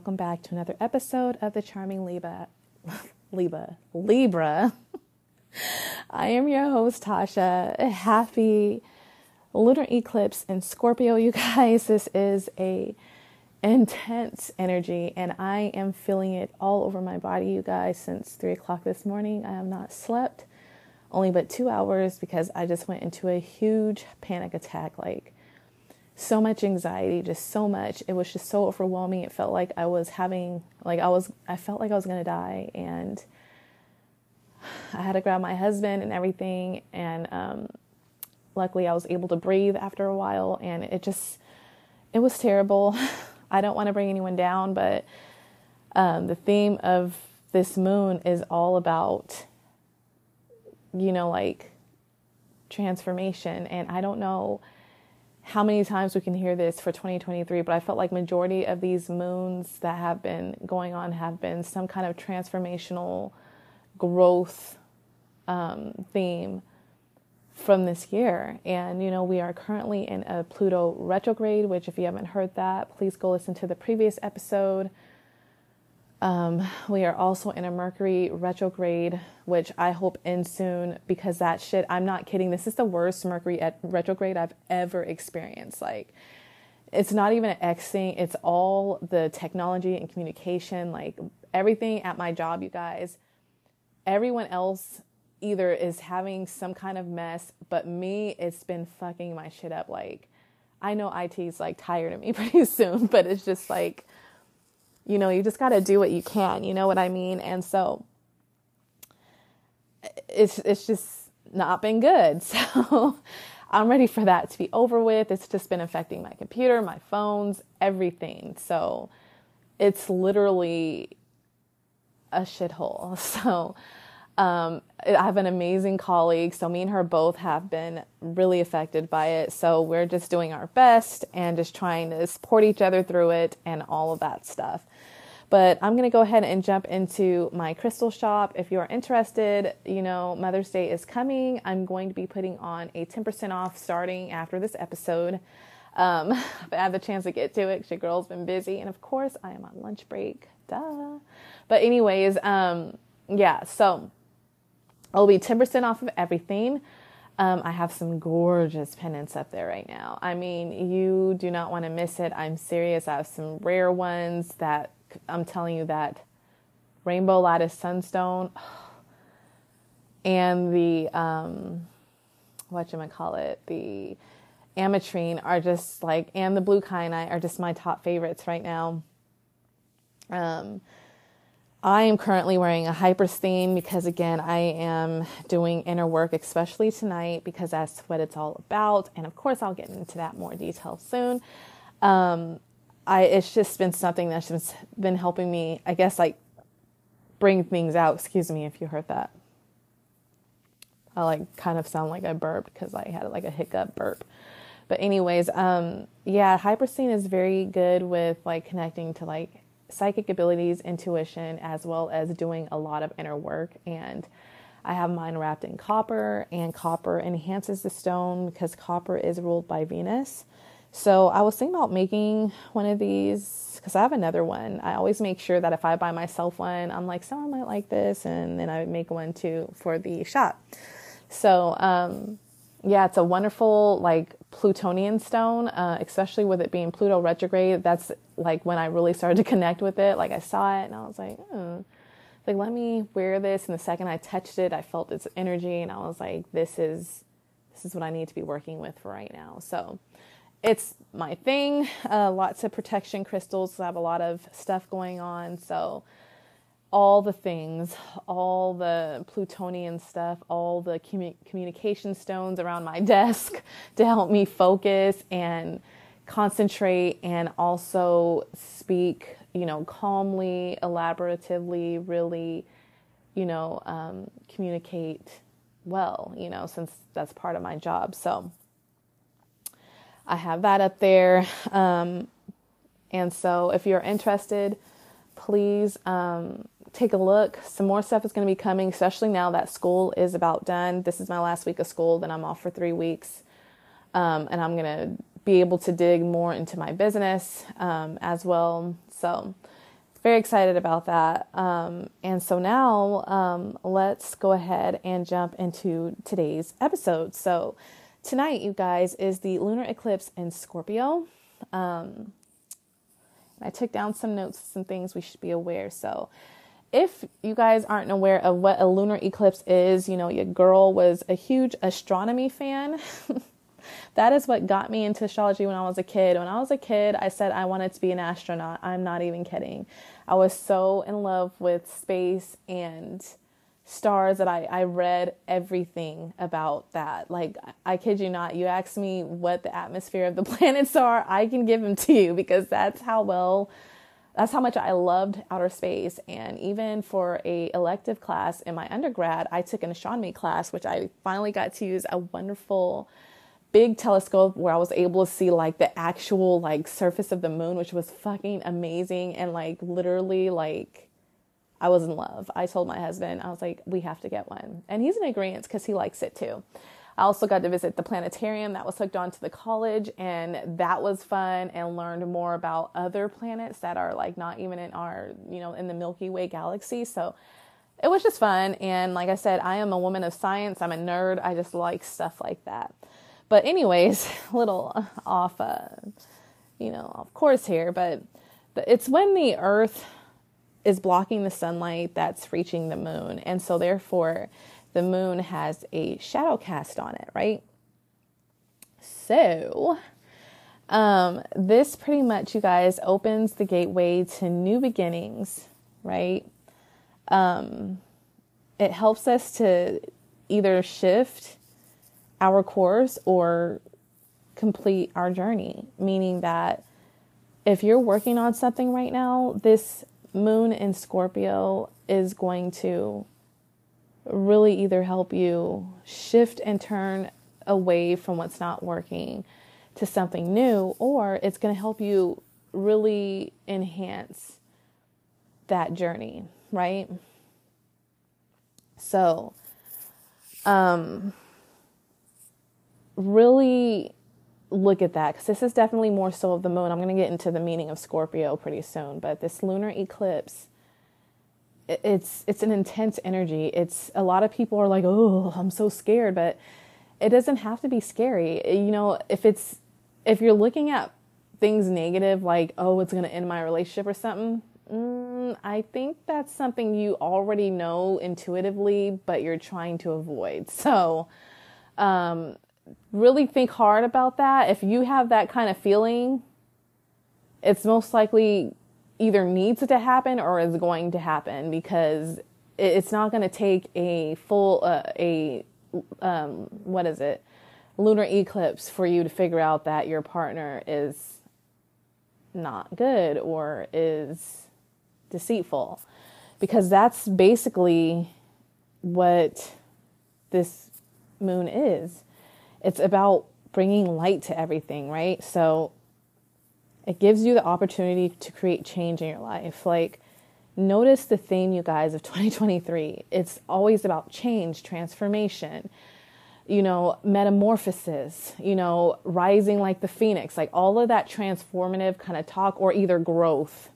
Welcome back to another episode of the Charming Libra. Libra. Libra. I am your host, Tasha. Happy lunar eclipse in Scorpio, you guys. This is a intense energy, and I am feeling it all over my body, you guys, since three o'clock this morning. I have not slept only but two hours because I just went into a huge panic attack. Like, so much anxiety, just so much. It was just so overwhelming. It felt like I was having, like, I was, I felt like I was to die. And I had to grab my husband and everything. And um, luckily, I was able to breathe after a while. And it just, it was terrible. I don't want to bring anyone down, but um, the theme of this moon is all about, you know, like transformation. And I don't know how many times we can hear this for 2023 but i felt like majority of these moons that have been going on have been some kind of transformational growth um, theme from this year. And you know we are currently in a pluto retrograde which if you haven't heard that please go listen to the previous episode um, we are also in a Mercury retrograde, which I hope ends soon because that shit, I'm not kidding. This is the worst Mercury retrograde I've ever experienced. Like, it's not even an X thing, it's all the technology and communication, like everything at my job, you guys. Everyone else either is having some kind of mess, but me, it's been fucking my shit up. Like, I know IT's like tired of me pretty soon, but it's just like, you know, you just got to do what you can, you know what I mean? And so it's it's just not been good. So I'm ready for that to be over with. It's just been affecting my computer, my phones, everything. So it's literally a shithole. So um, I have an amazing colleague. So me and her both have been really affected by it. So we're just doing our best and just trying to support each other through it and all of that stuff. But I'm going to go ahead and jump into my crystal shop. If you are interested, you know, Mother's Day is coming. I'm going to be putting on a 10% off starting after this episode. Um, I've had the chance to get to it because your girl's been busy. And of course, I am on lunch break. Duh. But, anyways, um, yeah, so It'll be 10% off of everything. Um, I have some gorgeous pendants up there right now. I mean, you do not want to miss it. I'm serious. I have some rare ones that I'm telling you that rainbow lattice sunstone and the um, what you call it, the ametrine are just like, and the blue kyanite are just my top favorites right now. Um, I am currently wearing a hypersthene because, again, I am doing inner work, especially tonight, because that's what it's all about. And of course, I'll get into that more detail soon. Um, I it's just been something that's been helping me, I guess, like bring things out. Excuse me if you heard that. I like kind of sound like I burped because I had like a hiccup burp. But anyways, um, yeah, hypersthene is very good with like connecting to like psychic abilities, intuition, as well as doing a lot of inner work. And I have mine wrapped in copper, and copper enhances the stone because copper is ruled by Venus. So I was thinking about making one of these because I have another one. I always make sure that if I buy myself one, I'm like, someone might like this, and then I make one too for the shop. So um, yeah, it's a wonderful like Plutonian stone, uh, especially with it being Pluto retrograde. That's like when I really started to connect with it. Like I saw it and I was like, hmm. like let me wear this. And the second I touched it, I felt its energy, and I was like, this is this is what I need to be working with for right now. So it's my thing. Uh, lots of protection crystals. I have a lot of stuff going on. So all the things, all the plutonian stuff, all the commu- communication stones around my desk to help me focus and concentrate and also speak, you know, calmly, elaboratively, really, you know, um, communicate well, you know, since that's part of my job. So I have that up there. Um, and so if you're interested, please um, take a look. Some more stuff is going to be coming, especially now that school is about done. This is my last week of school, then I'm off for three weeks. Um, and I'm going to be able to dig more into my business um, as well. So, very excited about that. Um, and so now um, let's go ahead and jump into today's episode. So, tonight, you guys, is the lunar eclipse in Scorpio. Um, I took down some notes, some things we should be aware. So, if you guys aren't aware of what a lunar eclipse is, you know, your girl was a huge astronomy fan. that is what got me into astrology when I was a kid. When I was a kid, I said I wanted to be an astronaut. I'm not even kidding. I was so in love with space and stars that I, I read everything about that. Like, I kid you not, you ask me what the atmosphere of the planets are, I can give them to you because that's how well that's how much I loved outer space. And even for a elective class in my undergrad, I took an astronomy class, which I finally got to use a wonderful big telescope where I was able to see like the actual like surface of the moon, which was fucking amazing and like literally like I was in love. I told my husband, I was like, we have to get one. And he's in agreement because he likes it too. I also got to visit the planetarium that was hooked onto the college, and that was fun and learned more about other planets that are like not even in our, you know, in the Milky Way galaxy. So it was just fun. And like I said, I am a woman of science, I'm a nerd. I just like stuff like that. But, anyways, little off, uh, you know, of course here, but it's when the Earth is blocking the sunlight that's reaching the moon. And so, therefore, the moon has a shadow cast on it, right? So, um, this pretty much, you guys, opens the gateway to new beginnings, right? Um, it helps us to either shift our course or complete our journey, meaning that if you're working on something right now, this moon in Scorpio is going to really either help you shift and turn away from what's not working to something new, or it's going to help you really enhance that journey, right? So, um, really look at that because this is definitely more so of the moon. I'm going to get into the meaning of Scorpio pretty soon, but this lunar eclipse it's it's an intense energy. It's a lot of people are like, "Oh, I'm so scared," but it doesn't have to be scary. You know, if it's if you're looking at things negative like, "Oh, it's going to end my relationship or something," mm, I think that's something you already know intuitively, but you're trying to avoid. So, um, really think hard about that. If you have that kind of feeling, it's most likely either needs to happen or is going to happen because it's not going to take a full uh, a um, what is it lunar eclipse for you to figure out that your partner is not good or is deceitful because that's basically what this moon is it's about bringing light to everything right so it gives you the opportunity to create change in your life. Like, notice the theme, you guys, of 2023. It's always about change, transformation. you know, metamorphosis, you know, rising like the phoenix, like all of that transformative kind of talk, or either growth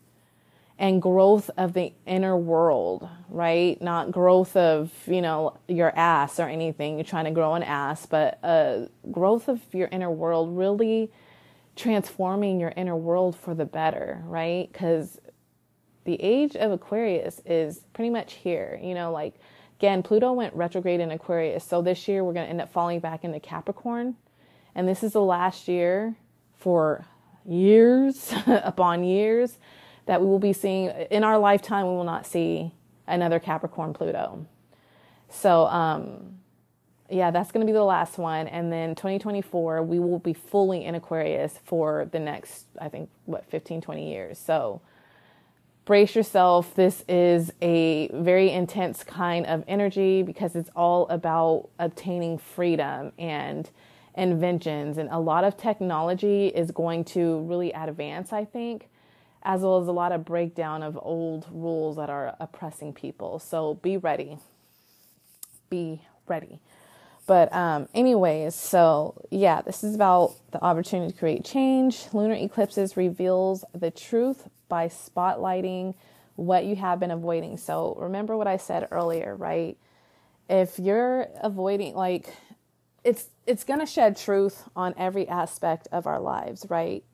and growth of the inner world, right? Not growth of, you know, your ass or anything. You're trying to grow an ass, but uh, growth of your inner world, really transforming your inner world for the better, right? Because the age of Aquarius is pretty much here, you know, like Again, Pluto went retrograde in Aquarius. So this year we're going to end up falling back into Capricorn. And this is the last year for years upon years that we will be seeing in our lifetime. We will not see another Capricorn Pluto. So, um, yeah, that's going to be the last one. And then 2024, we will be fully in Aquarius for the next, I think, what, 15, 20 years. So, brace yourself. This is a very intense kind of energy because it's all about obtaining freedom and inventions. And a lot of technology is going to really advance, I think, as well as a lot of breakdown of old rules that are oppressing people. So be ready. Be ready. But, um, anyways, so yeah, this is about the opportunity to create change. Lunar eclipses reveals the truth by spotlighting what you have been avoiding. So remember what I said earlier, right? If you're avoiding like it's it's going to shed truth on every aspect of our lives, right?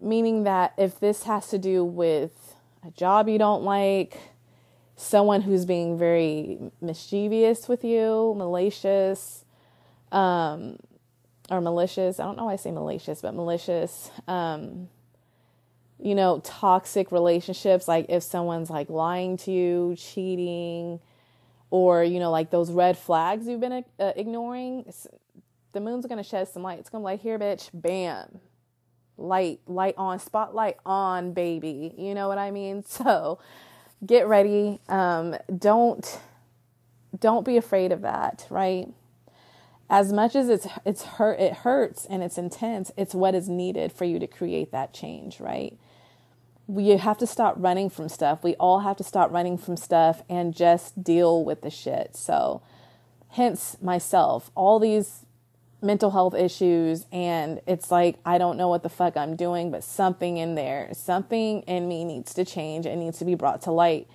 Meaning that if this has to do with a job you don't like, someone who's being very mischievous with you, malicious, um, or malicious. I don't know why I say malicious, but malicious. Um, you know, toxic relationships, like if someone's like lying to you, cheating, or, you know, like those red flags you've been uh, ignoring, the moon's to shed some light. It's to be like, here, bitch, bam. Light, light on, spotlight on, baby. You know what I mean? So get ready. Um, don't, don't be afraid of that, right? As much as it's it's hurt it hurts and it's intense, it's what is needed for you to create that change, right? we have to stop running from stuff. We all have to stop running from stuff and just deal with the shit. So, hence myself, all these mental health issues, and it's like I don't know what the fuck I'm doing, but something in there, something in me needs to change. It needs to be brought to light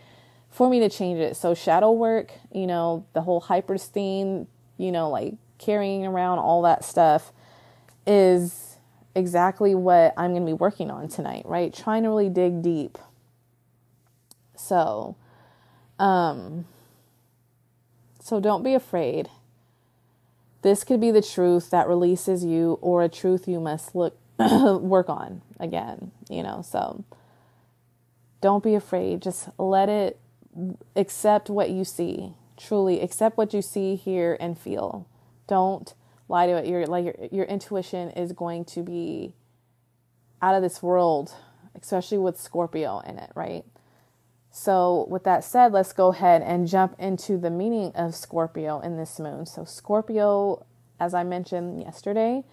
for me to change it. So, shadow work, you know, the whole hypersthene, you know, like carrying around all that stuff is exactly what I'm going to be working on tonight, right? Trying to really dig deep. So, um, so don't be afraid. This could be the truth that releases you or a truth you must look work on again, you know. So don't be afraid. Just let it accept what you see. Truly accept what you see, hear and feel. Don't lie to it. Your like your your intuition is going to be out of this world, especially with Scorpio in it, right? So, with that said, let's go ahead and jump into the meaning of Scorpio in this moon. So, Scorpio, as I mentioned yesterday,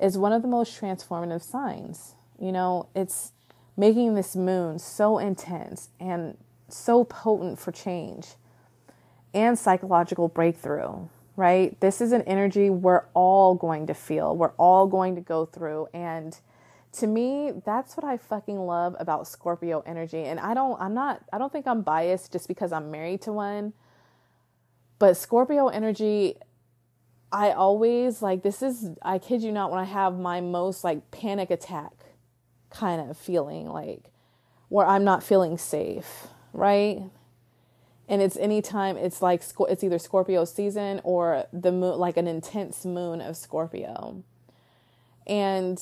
is one of the most transformative signs. You know, it's making this moon so intense and so potent for change and psychological breakthrough right? This is an energy we're all going to feel, we're all going to go through. And to me, that's what I fucking love about Scorpio energy. And I don't, I'm not, I don't think I'm biased just because I'm married to one. But Scorpio energy, I always like this is, I kid you not, when I have my most like panic attack kind of feeling, like where I'm not feeling safe, right? and it's anytime it's like it's either Scorpio season or the moon like an intense moon of Scorpio. And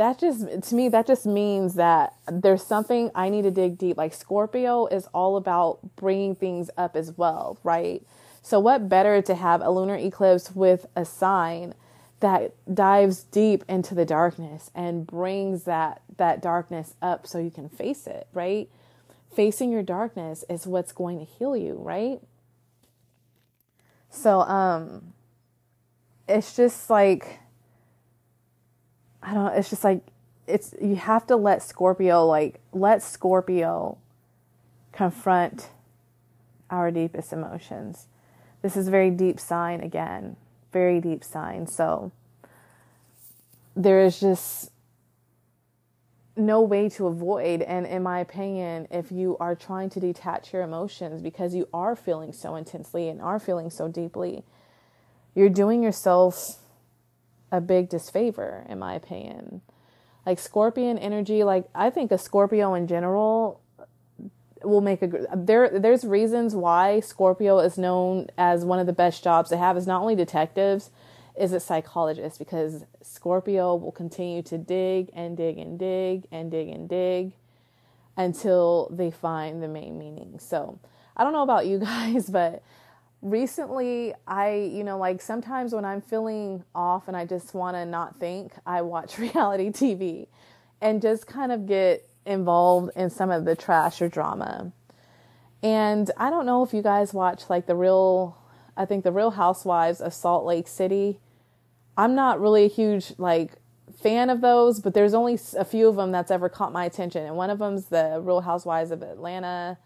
that just to me that just means that there's something I need to dig deep like Scorpio is all about bringing things up as well, right? So what better to have a lunar eclipse with a sign that dives deep into the darkness and brings that that darkness up so you can face it, right? facing your darkness is what's going to heal you, right? So, um, it's just like, I don't it's just like, it's, you have to let Scorpio, like, let Scorpio confront our deepest emotions. This is a very deep sign again. very deep sign. So there is just no way to avoid. And in my opinion, if you are trying to detach your emotions because you are feeling so intensely and are feeling so deeply, you're doing yourself a big disfavor, in my opinion. Like scorpion energy, like I think a Scorpio in general will make a there there's reasons why Scorpio is known as one of the best jobs to have is not only detectives is a psychologist because Scorpio will continue to dig and dig and dig and dig and dig until they find the main meaning. So, I don't know about you guys, but recently I, you know, like sometimes when I'm feeling off and I just want to not think, I watch reality TV and just kind of get involved in some of the trash or drama. And I don't know if you guys watch like the real I think the Real Housewives of Salt Lake City. I'm not really a huge like fan of those, but there's only a few of them that's ever caught my attention, and one of them's the Real Housewives of Atlanta,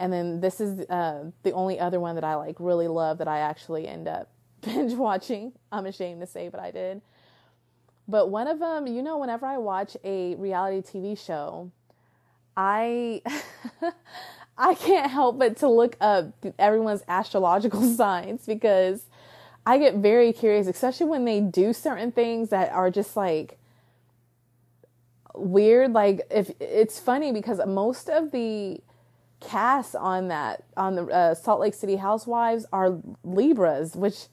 and then this is uh, the only other one that I like really love that I actually end up binge watching. I'm ashamed to say, but I did. But one of them, you know, whenever I watch a reality TV show, I I can't help but to look up everyone's astrological signs because I get very curious, especially when they do certain things that are just like weird. Like if it's funny because most of the cast on that on the uh, Salt Lake City Housewives are Libras, which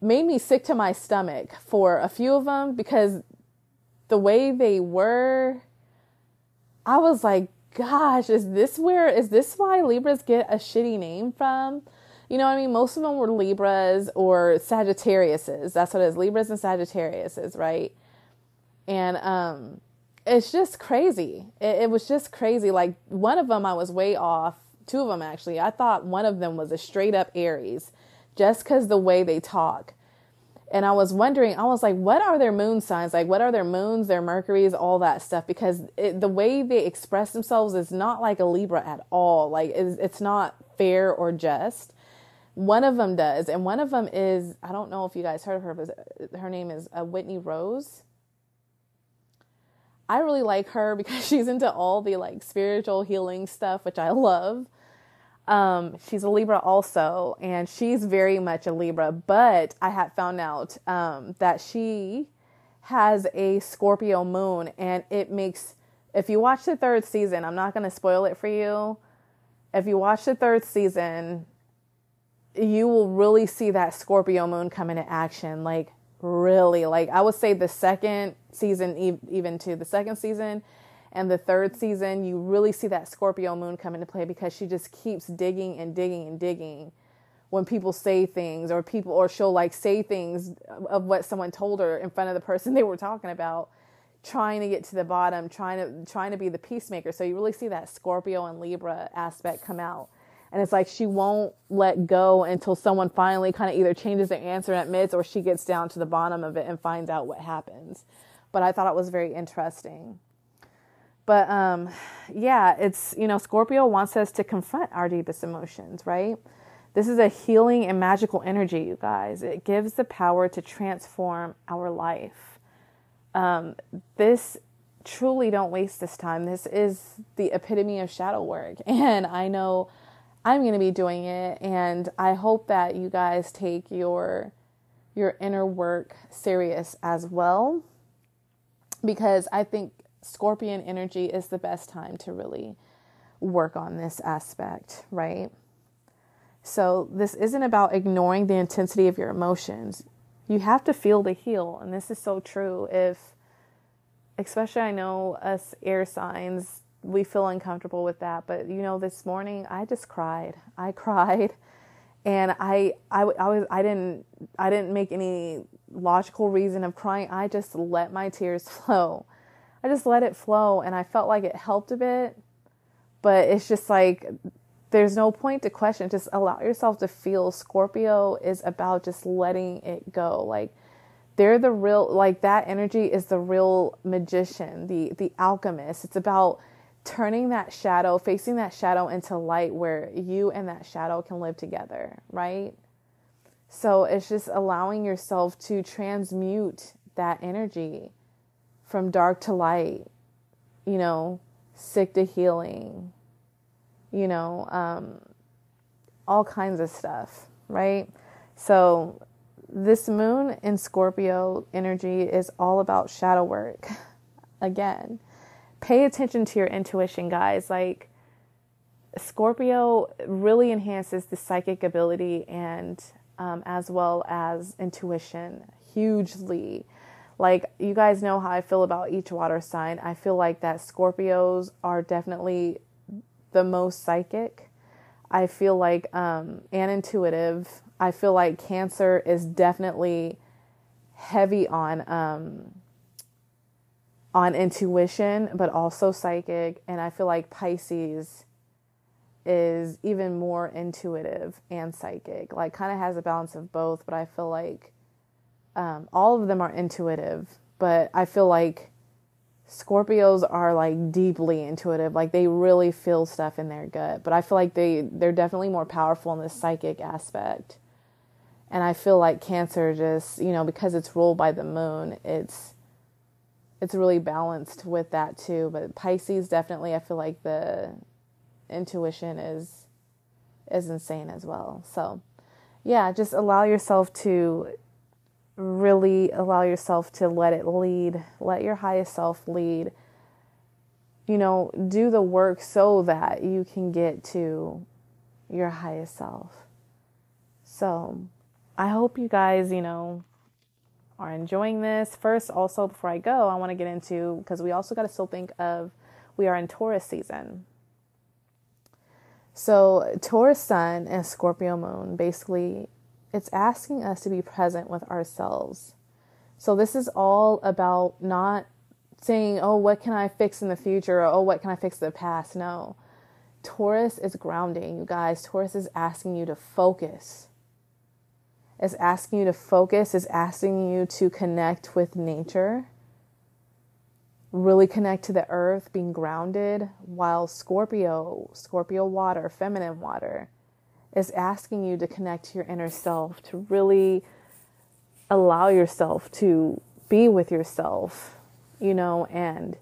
made me sick to my stomach for a few of them because the way they were, I was like, gosh, is this where is this why Libras get a shitty name from? You know I mean? Most of them were Libras or Sagittariuses. That's what it is. Libras and Sagittariuses, right? And um it's just crazy. It, it was just crazy. Like one of them I was way off. Two of them actually. I thought one of them was a straight up Aries just cuz the way they talk. And I was wondering, I was like, what are their moon signs? Like, what are their moons, their Mercuries, all that stuff? Because it, the way they express themselves is not like a Libra at all. Like, it's, it's not fair or just. One of them does. And one of them is, I don't know if you guys heard of her, but her name is uh, Whitney Rose. I really like her because she's into all the like spiritual healing stuff, which I love. Um, she's a Libra also, and she's very much a Libra, but I have found out um, that she has a Scorpio moon, and it makes, if you watch the third season, I'm not going to spoil it for you. If you watch the third season, you will really see that Scorpio moon come into action. Like, really, like, I would say the second season, even to the second season, and the third season, you really see that Scorpio moon come into play because she just keeps digging and digging and digging when people say things or people or she'll like say things of what someone told her in front of the person they were talking about trying to get to the bottom trying to trying to be the peacemaker. So you really see that scorpio and libra aspect come out and it's like she won't let go until someone finally kind of either changes their answer and admits or she gets down to the bottom of it and finds out what happens but i thought it was very interesting but um, yeah, it's, you know, Scorpio wants us to confront our deepest emotions, right? This is a healing and magical energy, you guys. It gives the power to transform our life. Um, this truly don't waste this time. This is the epitome of shadow work. And I know I'm going to be doing it. And I hope that you guys take your your inner work serious as well because I think Scorpion energy is the best time to really work on this aspect, right? So, this isn't about ignoring the intensity of your emotions. You have to feel to heal. And this is so true. If, especially, I know us air signs, we feel uncomfortable with that. But, you know, this morning I just cried. I cried. And I, I, I was, I didn't, I didn't make any logical reason of crying. I just let my tears flow I just let it flow and I felt like it helped a bit. But it's just like there's no point to question. Just allow yourself to feel. Scorpio is about just letting it go. Like they're the real like that energy is the real magician, the the alchemist. It's about turning that shadow, facing that shadow into light where you and that shadow can live together, right? So it's just allowing yourself to transmute that energy from dark to light, you know, sick to healing, you know, um, all kinds of stuff, right? So this moon in Scorpio energy is all about shadow work. Again, pay attention to your intuition, guys. Like, Scorpio really enhances the psychic ability and um, as well as intuition hugely. Like, you guys know how I feel about each water sign. I feel like that Scorpios are definitely the most psychic. I feel like, um, and intuitive. I feel like Cancer is definitely heavy on, um, on intuition, but also psychic. And I feel like Pisces is even more intuitive and psychic. Like, kind of has a balance of both, but I feel like um, all of them are intuitive, but I feel like Scorpios are like deeply intuitive. Like, they really feel stuff in their gut, but I feel like they, they're definitely more powerful in the psychic aspect. And I feel like Cancer just, you know, because it's ruled by the moon, it's it's really balanced with that too. But Pisces definitely I feel like the intuition is is insane as well. So, yeah, just allow yourself to really allow yourself to let it lead. Let your highest self lead. You know, do the work so that you can get to your highest self. So, I hope you guys, you know, are enjoying this. First, also, before I go, I want to get into because we also got to still think of we are in Taurus season. So, Taurus sun and Scorpio moon basically it's asking us to be present with ourselves. So, this is all about not saying, oh, what can I fix in the future? Or, oh, what can I fix in the past? No. Taurus is grounding, you guys. Taurus is asking you to focus. It's asking you to focus, is asking you to connect with nature. Really connect to the earth, being grounded, while Scorpio, Scorpio water, feminine water, is asking you to connect to your inner self, to really allow yourself to be with yourself, you know, and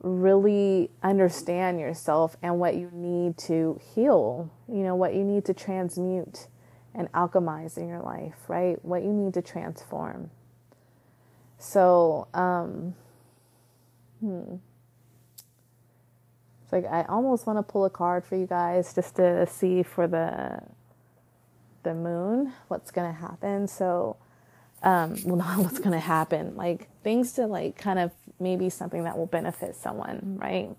really understand yourself and what you need to heal, you know, what you need to transmute and alchemize in your life, right? What you need to transform. So, um, Hmm. It's like I almost want to pull a card for you guys just to see for the the moon what's gonna happen. So, um, well, not what's gonna happen, like things to like kind of maybe something that will benefit someone, right?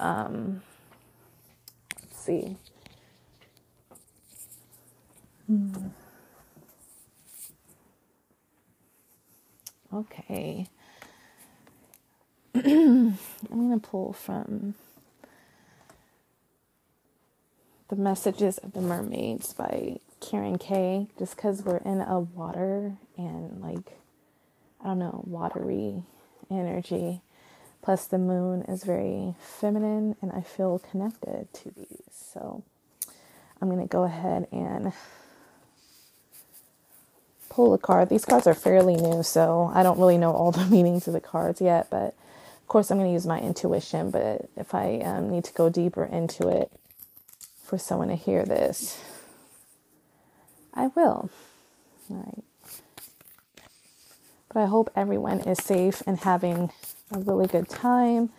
Um, let's see. Hmm. Okay. I'm going to pull from The Messages of the Mermaids by Karen Kay Just because we're in a water and like, I don't know, watery energy. Plus, the moon is very feminine and I feel connected to these. So, I'm going to go ahead and pull a card. These cards are fairly new, so I don't really know all the meanings of the cards yet, but of course, I'm going to use my intuition, but if I um, need to go deeper into it for someone to hear this, I will. All right. But I hope everyone is safe and having a really good time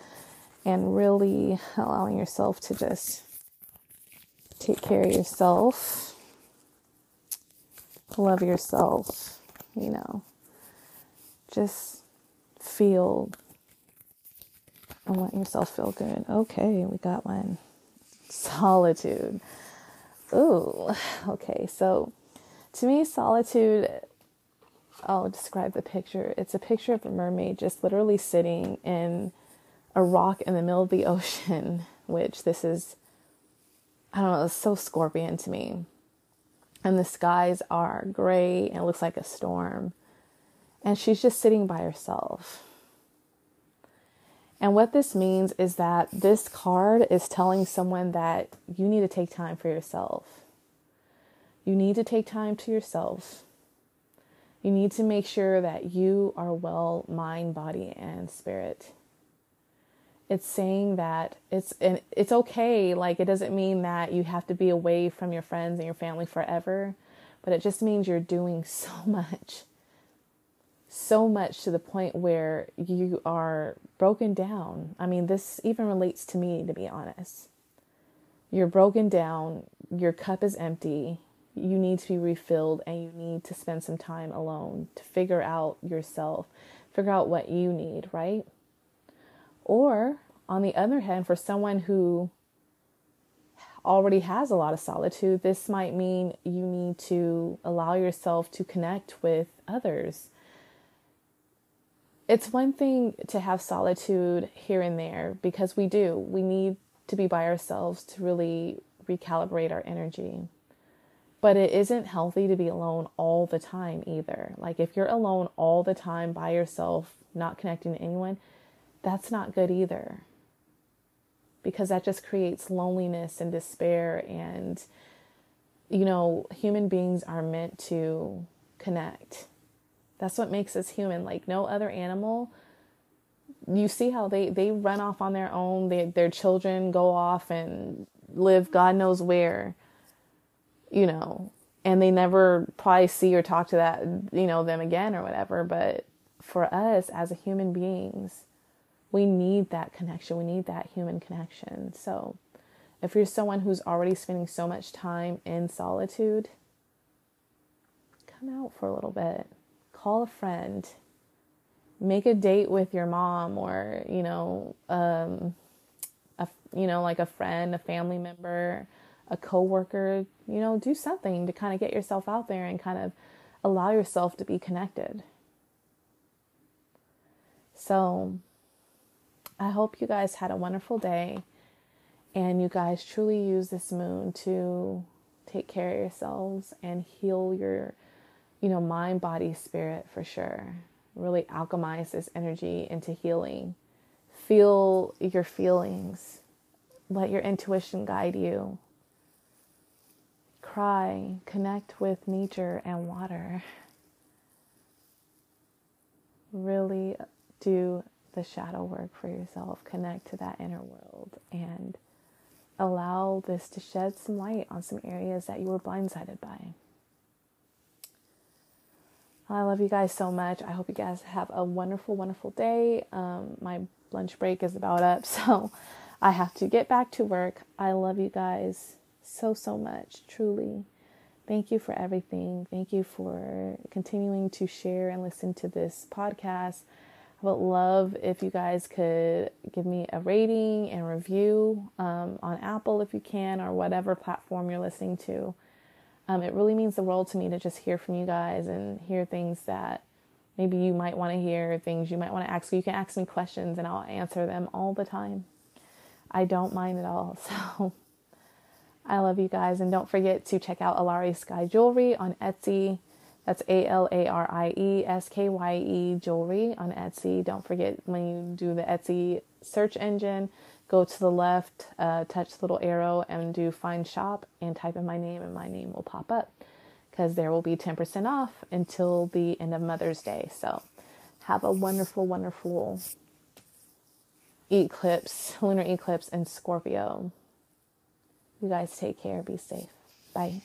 and really allowing yourself to just take care of yourself, love yourself, you know, just feel and let yourself feel good. Okay, we got one. Solitude. Ooh, okay. So to me, solitude, I'll describe the picture. It's a picture of a mermaid just literally sitting in a rock in the middle of the ocean, which this is, I don't know, it's so scorpion to me. And the skies are gray and it looks like a storm. And she's just sitting by herself and what this means is that this card is telling someone that you need to take time for yourself. You need to take time to yourself. You need to make sure that you are well mind, body, and spirit. It's saying that it's and it's okay. Like it doesn't mean that you have to be away from your friends and your family forever, but it just means you're doing so much. So much to the point where you are broken down. I mean, this even relates to me, to be honest. You're broken down, your cup is empty, you need to be refilled and you need to spend some time alone to figure out yourself, figure out what you need, right? Or, on the other hand, for someone who already has a lot of solitude, this might mean you need to allow yourself to connect with others. It's one thing to have solitude here and there because we do. We need to be by ourselves to really recalibrate our energy. But it isn't healthy to be alone all the time either. Like if you're alone all the time by yourself, not connecting to anyone, that's not good either. Because that just creates loneliness and despair and you know, human beings are meant to connect. That's what makes us human. Like no other animal you see how they they run off on their own they, their children go off and live god knows where you know, and they never probably see or talk to that, you know, them again or whatever. But for us as human beings, we need that connection. We need that human connection. So if you're someone who's already spending so much time in solitude, come out for a little bit. Call a friend. Make a date with your mom or, you know, um, a, you know, like a friend, a family member, a coworker, you know, do something to kind of get yourself out there and kind of allow yourself to be connected. So, I hope you guys had a wonderful day and you guys truly use this moon to take care of yourselves and heal your, you know, mind, body, spirit for sure. Really alchemize this energy into healing. Feel your feelings. Let your intuition guide you cry, connect with nature and water. Really do the shadow work for yourself, connect to that inner world, and allow this to shed some light on some areas that you were blindsided by. I love you guys so much. I hope you guys have a wonderful, wonderful day. Um, my lunch break is about up, so I have to get back to work. I love you guys so, so much, truly. Thank you for everything. Thank you for continuing to share and listen to this podcast. Would love if you guys could give me a rating and review um, on Apple if you can, or whatever platform you're listening to. Um, it really means the world to me to just hear from you guys and hear things that maybe you might want to hear, things you might want to ask. You can ask me questions and I'll answer them all the time. I don't mind at all. So I love you guys. And don't forget to check out Alarie Skye Jewelry on Etsy. That's A L A R I E S K Y E Jewelry on Etsy. Don't forget when you do the Etsy search engine, go to the left, uh, touch the little arrow, and do find shop and type in my name, and my name will pop up because there will be 10% off until the end of Mother's Day. So have a wonderful, wonderful eclipse, lunar eclipse and Scorpio. You guys take care. Be safe. Bye.